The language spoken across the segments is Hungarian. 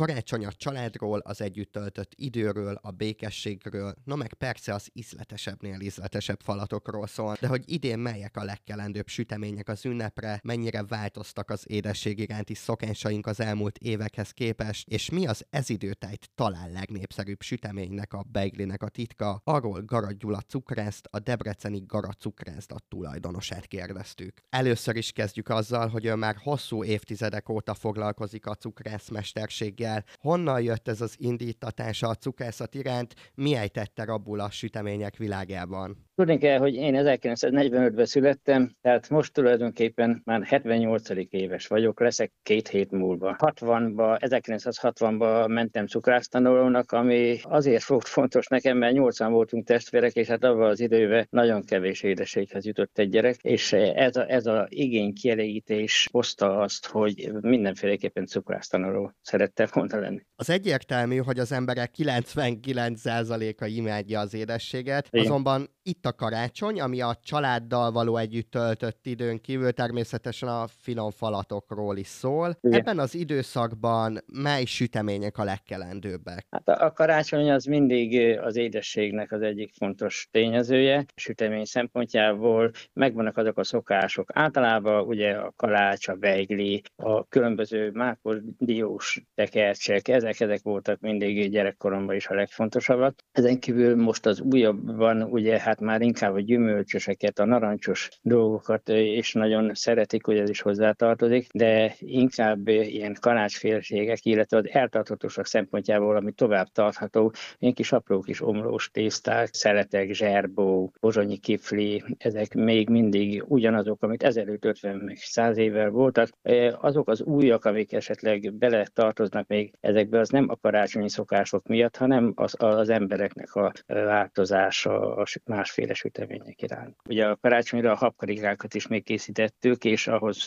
Karácsony a családról, az együtt töltött időről, a békességről, no meg persze az ízletesebbnél ízletesebb falatokról szól, de hogy idén melyek a legkelendőbb sütemények az ünnepre, mennyire változtak az édesség iránti szokásaink az elmúlt évekhez képest, és mi az ez időtájt talán legnépszerűbb süteménynek, a beiglinek a titka, arról Garad Gyula cukrászt, a debreceni Gara cukrászdat tulajdonosát kérdeztük. Először is kezdjük azzal, hogy ő már hosszú évtizedek óta foglalkozik a cukrászmesterséggel. Honnan jött ez az indítatása a cukrászat iránt, mi ejtette abból a sütemények világában? Tudni kell, hogy én 1945-ben születtem, tehát most tulajdonképpen már 78. éves vagyok, leszek két hét múlva. 60-ba, 1960-ba mentem cukrásztanulónak, ami azért volt fontos nekem, mert 80 voltunk testvérek, és hát abban az időben nagyon kevés édeséghez jutott egy gyerek, és ez a, ez a igény kielégítés hozta azt, hogy mindenféleképpen cukrásztanuló szerettem volna lenni. Az egyértelmű, hogy az emberek 99%-a imádja az édességet, Igen. azonban itt a karácsony, ami a családdal való együtt töltött időn kívül természetesen a finom falatokról is szól. Igen. Ebben az időszakban mely sütemények a legkelendőbbek? Hát a, a karácsony az mindig az édességnek az egyik fontos tényezője. Sütemény szempontjából megvannak azok a szokások. Általában ugye a kalács, a beigli, a különböző mákos diós tekercsek, ezek, ezek voltak mindig gyerekkoromban is a legfontosabbak. Ezen kívül most az újabban ugye hát már inkább a gyümölcsöseket, a narancsos dolgokat is nagyon szeretik, hogy ez is hozzátartozik, de inkább ilyen kalácsfélségek, illetve az eltartatóság szempontjából, ami tovább tartható, ilyen kis apró kis omlós tészták, szeletek, zserbó, bozsonyi kifli, ezek még mindig ugyanazok, amit 1550 meg 100 évvel voltak. Azok az újak, amik esetleg bele tartoznak még ezekbe, az nem a karácsonyi szokások miatt, hanem az, az embereknek a változása, a másféle sütemények iránt. Ugye a karácsonyra a habkarikákat is még készítettük, és ahhoz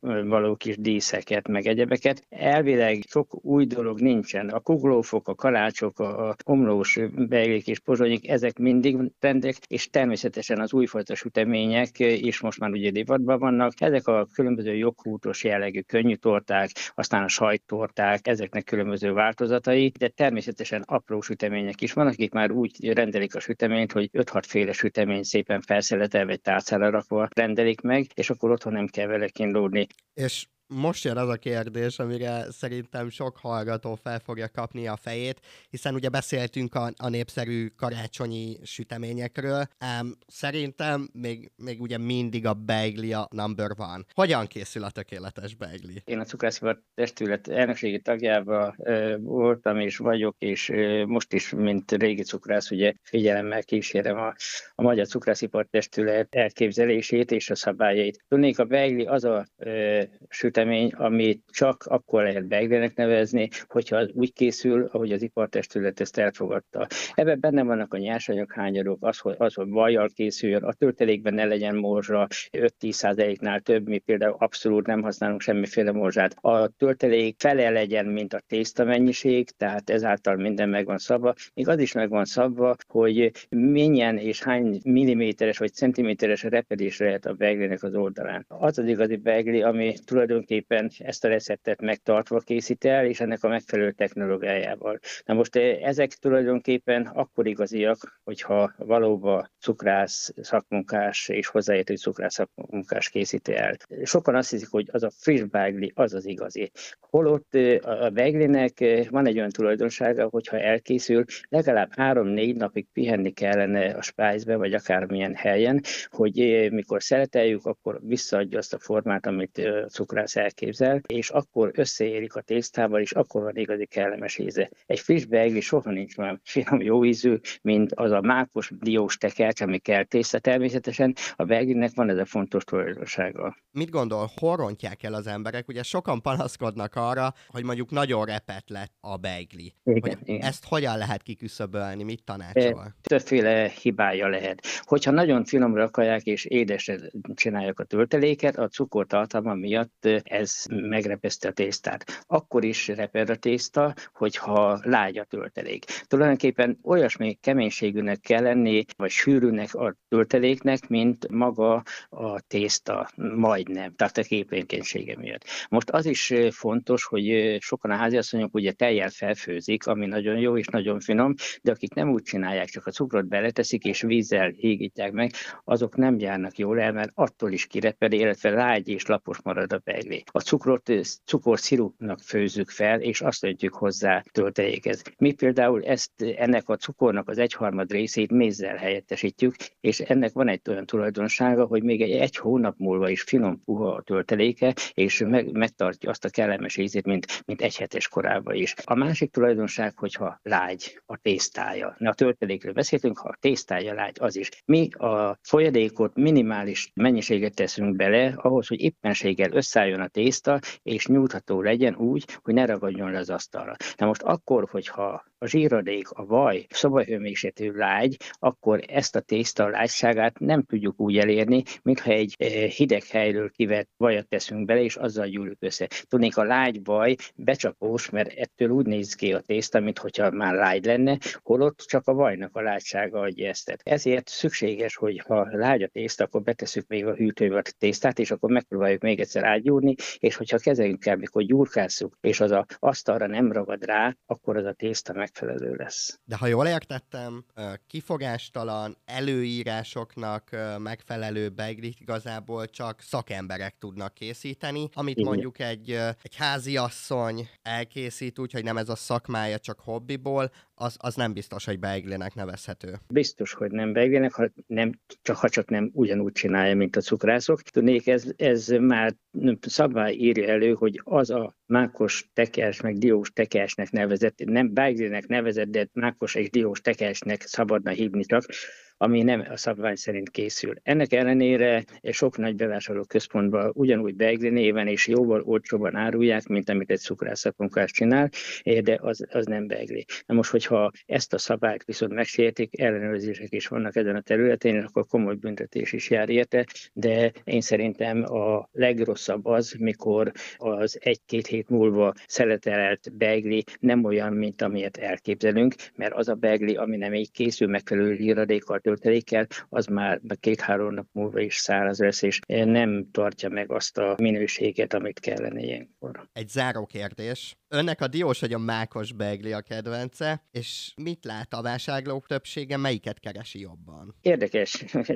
való kis díszeket, meg egyebeket. Elvileg sok új dolog nincsen. A kuglófok, a kalácsok, a omlós beiglik és pozsonyik, ezek mindig trendek, és természetesen az újfajta sütemények is most már ugye divatban vannak. Ezek a különböző joghútos jellegű könnyű torták, aztán a sajttorták, ezeknek különböző változatai, de természetesen apró sütemények is vannak, akik már úgy rendelik a süteményt, hogy 5-6 féle sütemény szépen felszeletelve egy tárcára rakva rendelik meg, és akkor otthon nem kell vele kínlódni. És most jön az a kérdés, amire szerintem sok hallgató fel fogja kapni a fejét, hiszen ugye beszéltünk a, a népszerű karácsonyi süteményekről, ám szerintem még, még ugye mindig a beigli a number van. Hogyan készül a tökéletes beigli? Én a Cukrászipar Testület elnökségi tagjában e, voltam és vagyok, és e, most is, mint régi cukrász, ugye figyelemmel kísérem a, a Magyar Cukrászipar Testület elképzelését és a szabályait. Tudnék, a beigli az a e, sütemény, gyűjtemény, amit csak akkor lehet beiglenek nevezni, hogyha az úgy készül, ahogy az ipartestület ezt elfogadta. Ebben benne vannak a nyersanyaghányadók, az, hogy, az, hogy vajjal készüljön, a töltelékben ne legyen morzsa, 5-10%-nál több, mi például abszolút nem használunk semmiféle morzsát. A töltelék fele legyen, mint a tészta mennyiség, tehát ezáltal minden meg van szabva. Még az is meg van szabva, hogy milyen és hány milliméteres vagy centiméteres repedés lehet a beiglének az oldalán. Az az igazi beigli, ami tulajdonképpen tulajdonképpen ezt a receptet megtartva készít el, és ennek a megfelelő technológiájával. Na most eh, ezek tulajdonképpen akkor igaziak, hogyha valóban cukrász szakmunkás és hozzáértő cukrász szakmunkás készíti el. Sokan azt hiszik, hogy az a friss bágli az az igazi. Holott eh, a beglinek eh, van egy olyan tulajdonsága, hogyha elkészül, legalább három-négy napig pihenni kellene a spájzbe, vagy akármilyen helyen, hogy mikor szereteljük, akkor visszaadja azt a formát, amit a cukrász elképzel, és akkor összeérik a tésztával, és akkor van igazi kellemes íze. Egy friss beigli soha nincs olyan finom jó ízű, mint az a mákos diós tekercs, ami kell tészta természetesen. A beiglinek van ez a fontos tulajdonsága. Mit gondol, hol rontják el az emberek? Ugye sokan panaszkodnak arra, hogy mondjuk nagyon repet lett a beigli. Igen, hogy igen. Ezt hogyan lehet kiküszöbölni? Mit tanácsol? Többféle hibája lehet. Hogyha nagyon finomra akarják és édesre csinálják a tölteléket, a cukortartalma miatt ez megrepeszte a tésztát. Akkor is reped a tészta, hogyha lágy a töltelék. Tulajdonképpen olyasmi keménységűnek kell lenni, vagy sűrűnek a tölteléknek, mint maga a tészta, majdnem, tehát a képénkenysége miatt. Most az is fontos, hogy sokan a háziasszonyok ugye tejjel felfőzik, ami nagyon jó és nagyon finom, de akik nem úgy csinálják, csak a cukrot beleteszik és vízzel hígítják meg, azok nem járnak jól el, mert attól is kireped, illetve lágy és lapos marad a beglé. A cukrot cukorszirupnak főzzük fel, és azt öntjük hozzá töltelékhez. Mi például ezt, ennek a cukornak az egyharmad részét mézzel helyettesítjük, és ennek van egy olyan tulajdonsága, hogy még egy, egy hónap múlva is finom puha a tölteléke, és meg, megtartja azt a kellemes ízét, mint, mint egy hetes korában is. A másik tulajdonság, hogyha lágy a tésztája. Na, a töltelékről beszéltünk, ha a tésztája lágy, az is. Mi a folyadékot minimális mennyiséget teszünk bele, ahhoz, hogy éppenséggel összeálljon a tészta, és nyújtható legyen úgy, hogy ne ragadjon le az asztalra. Na most akkor, hogyha a zsíradék, a vaj szobahőmérsékletű lágy, akkor ezt a tészta lágyságát nem tudjuk úgy elérni, mintha egy eh, hideg helyről kivett vajat teszünk bele, és azzal gyűlük össze. Tudnék, a lágy vaj becsapós, mert ettől úgy néz ki a tészta, mintha már lágy lenne, holott csak a vajnak a lágysága adja ezt. Ezért szükséges, hogy ha lágy a tészta, akkor betesszük még a hűtőbe a tésztát, és akkor megpróbáljuk még egyszer átgyúrni, és hogyha kell, mikor gyúrkázzuk, és az a asztalra nem ragad rá, akkor az a tészta meg megfelelő lesz. De ha jól értettem, kifogástalan előírásoknak megfelelő beiglit igazából csak szakemberek tudnak készíteni, amit Igen. mondjuk egy, egy háziasszony elkészít úgy, hogy nem ez a szakmája, csak hobbiból, az, az nem biztos, hogy beiglinek nevezhető. Biztos, hogy nem beiglinek, ha, nem, csak, ha csak nem ugyanúgy csinálja, mint a cukrászok. Tudnék, ez, ez már szabály írja elő, hogy az a mákos tekers, meg diós tekersnek nevezett, nem beiglinek nevezett, de mákos és diós tekersnek szabadna hívni csak, ami nem a szabvány szerint készül. Ennek ellenére sok nagy bevásárló központban ugyanúgy Beigli néven és jóval olcsóban árulják, mint amit egy cukrászatmunkás csinál, de az, az nem Beigli. Na most, hogyha ezt a szabályt viszont megsértik, ellenőrzések is vannak ezen a területén, akkor komoly büntetés is jár érte, de én szerintem a legrosszabb az, mikor az egy-két hét múlva szeletelelt Beigli nem olyan, mint amilyet elképzelünk, mert az a Beigli, ami nem így készül, megfelelő híradékkal töltelékkel, az már két-három nap múlva is száraz lesz, és nem tartja meg azt a minőséget, amit kellene ilyenkor. Egy záró kérdés. Önnek a diós vagy a mákos begli a kedvence, és mit lát a vásárlók többsége, melyiket keresi jobban? Érdekes.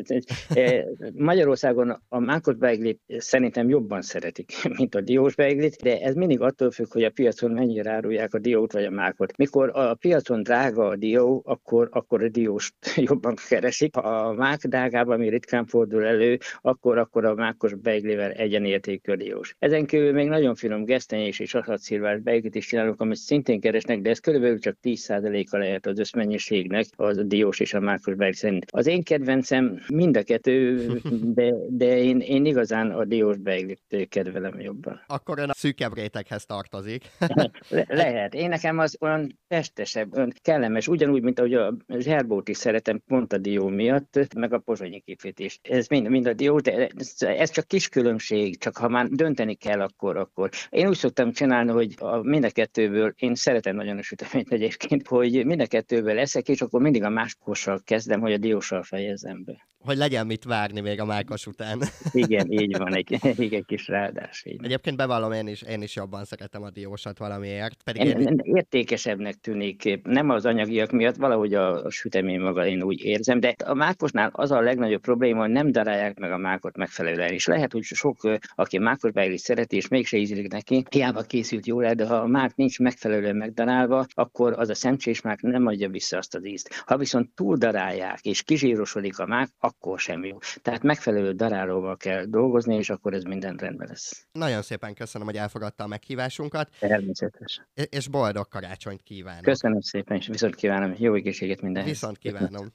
E, Magyarországon a mákos beglit szerintem jobban szeretik, mint a diós beglit, de ez mindig attól függ, hogy a piacon mennyire árulják a diót vagy a mákot. Mikor a piacon drága a dió, akkor, akkor a dióst jobban keresik. Ha a mák drágában, ami ritkán fordul elő, akkor, akkor a mákos beiglivel egyenértékű a diós. Ezen kívül még nagyon finom gesztenyés és asszatszilvás beigli terméket is csinálunk, amit szintén keresnek, de ez körülbelül csak 10%-a lehet az összmennyiségnek az a diós és a mákos berg szerint. Az én kedvencem mind a kettő, de, de én, én igazán a diós beiglit kedvelem jobban. Akkor ön a szűkebb réteghez tartozik. Le- lehet. Én nekem az olyan testesebb, olyan kellemes, ugyanúgy, mint ahogy a zserbót is szeretem, pont a dió miatt, meg a pozsonyi kifétés. Ez mind, mind a dió, de ez, csak kis különbség, csak ha már dönteni kell, akkor, akkor. Én úgy szoktam csinálni, hogy a mind a kettőből, én szeretem nagyon a süteményt egyébként, hogy mind a kettőből leszek, és akkor mindig a máskossal kezdem, hogy a diósal fejezem be. Hogy legyen mit várni még a mákos után. Igen, így van, egy, egy kis ráadás. Így. Egyébként bevallom, én is, én is jobban szeretem a diósat valamiért. Pedig én, én... Értékesebbnek tűnik, nem az anyagiak miatt, valahogy a, a sütemény maga én úgy érzem, de a mákosnál az a legnagyobb probléma, hogy nem darálják meg a mákot megfelelően. És lehet, hogy sok, aki mákos beiglit szereti, és mégse ízlik neki, hiába készült jól el, de ha a mák nincs megfelelően megdarálva, akkor az a szemcsés mák nem adja vissza azt az ízt. Ha viszont túl darálják, és kizsírosodik a mák, akkor sem jó. Tehát megfelelő darálóval kell dolgozni, és akkor ez minden rendben lesz. Nagyon szépen köszönöm, hogy elfogadta a meghívásunkat. Természetes. És boldog karácsonyt kívánok. Köszönöm szépen, és viszont kívánom. Jó egészséget mindenhez. Viszont kívánom.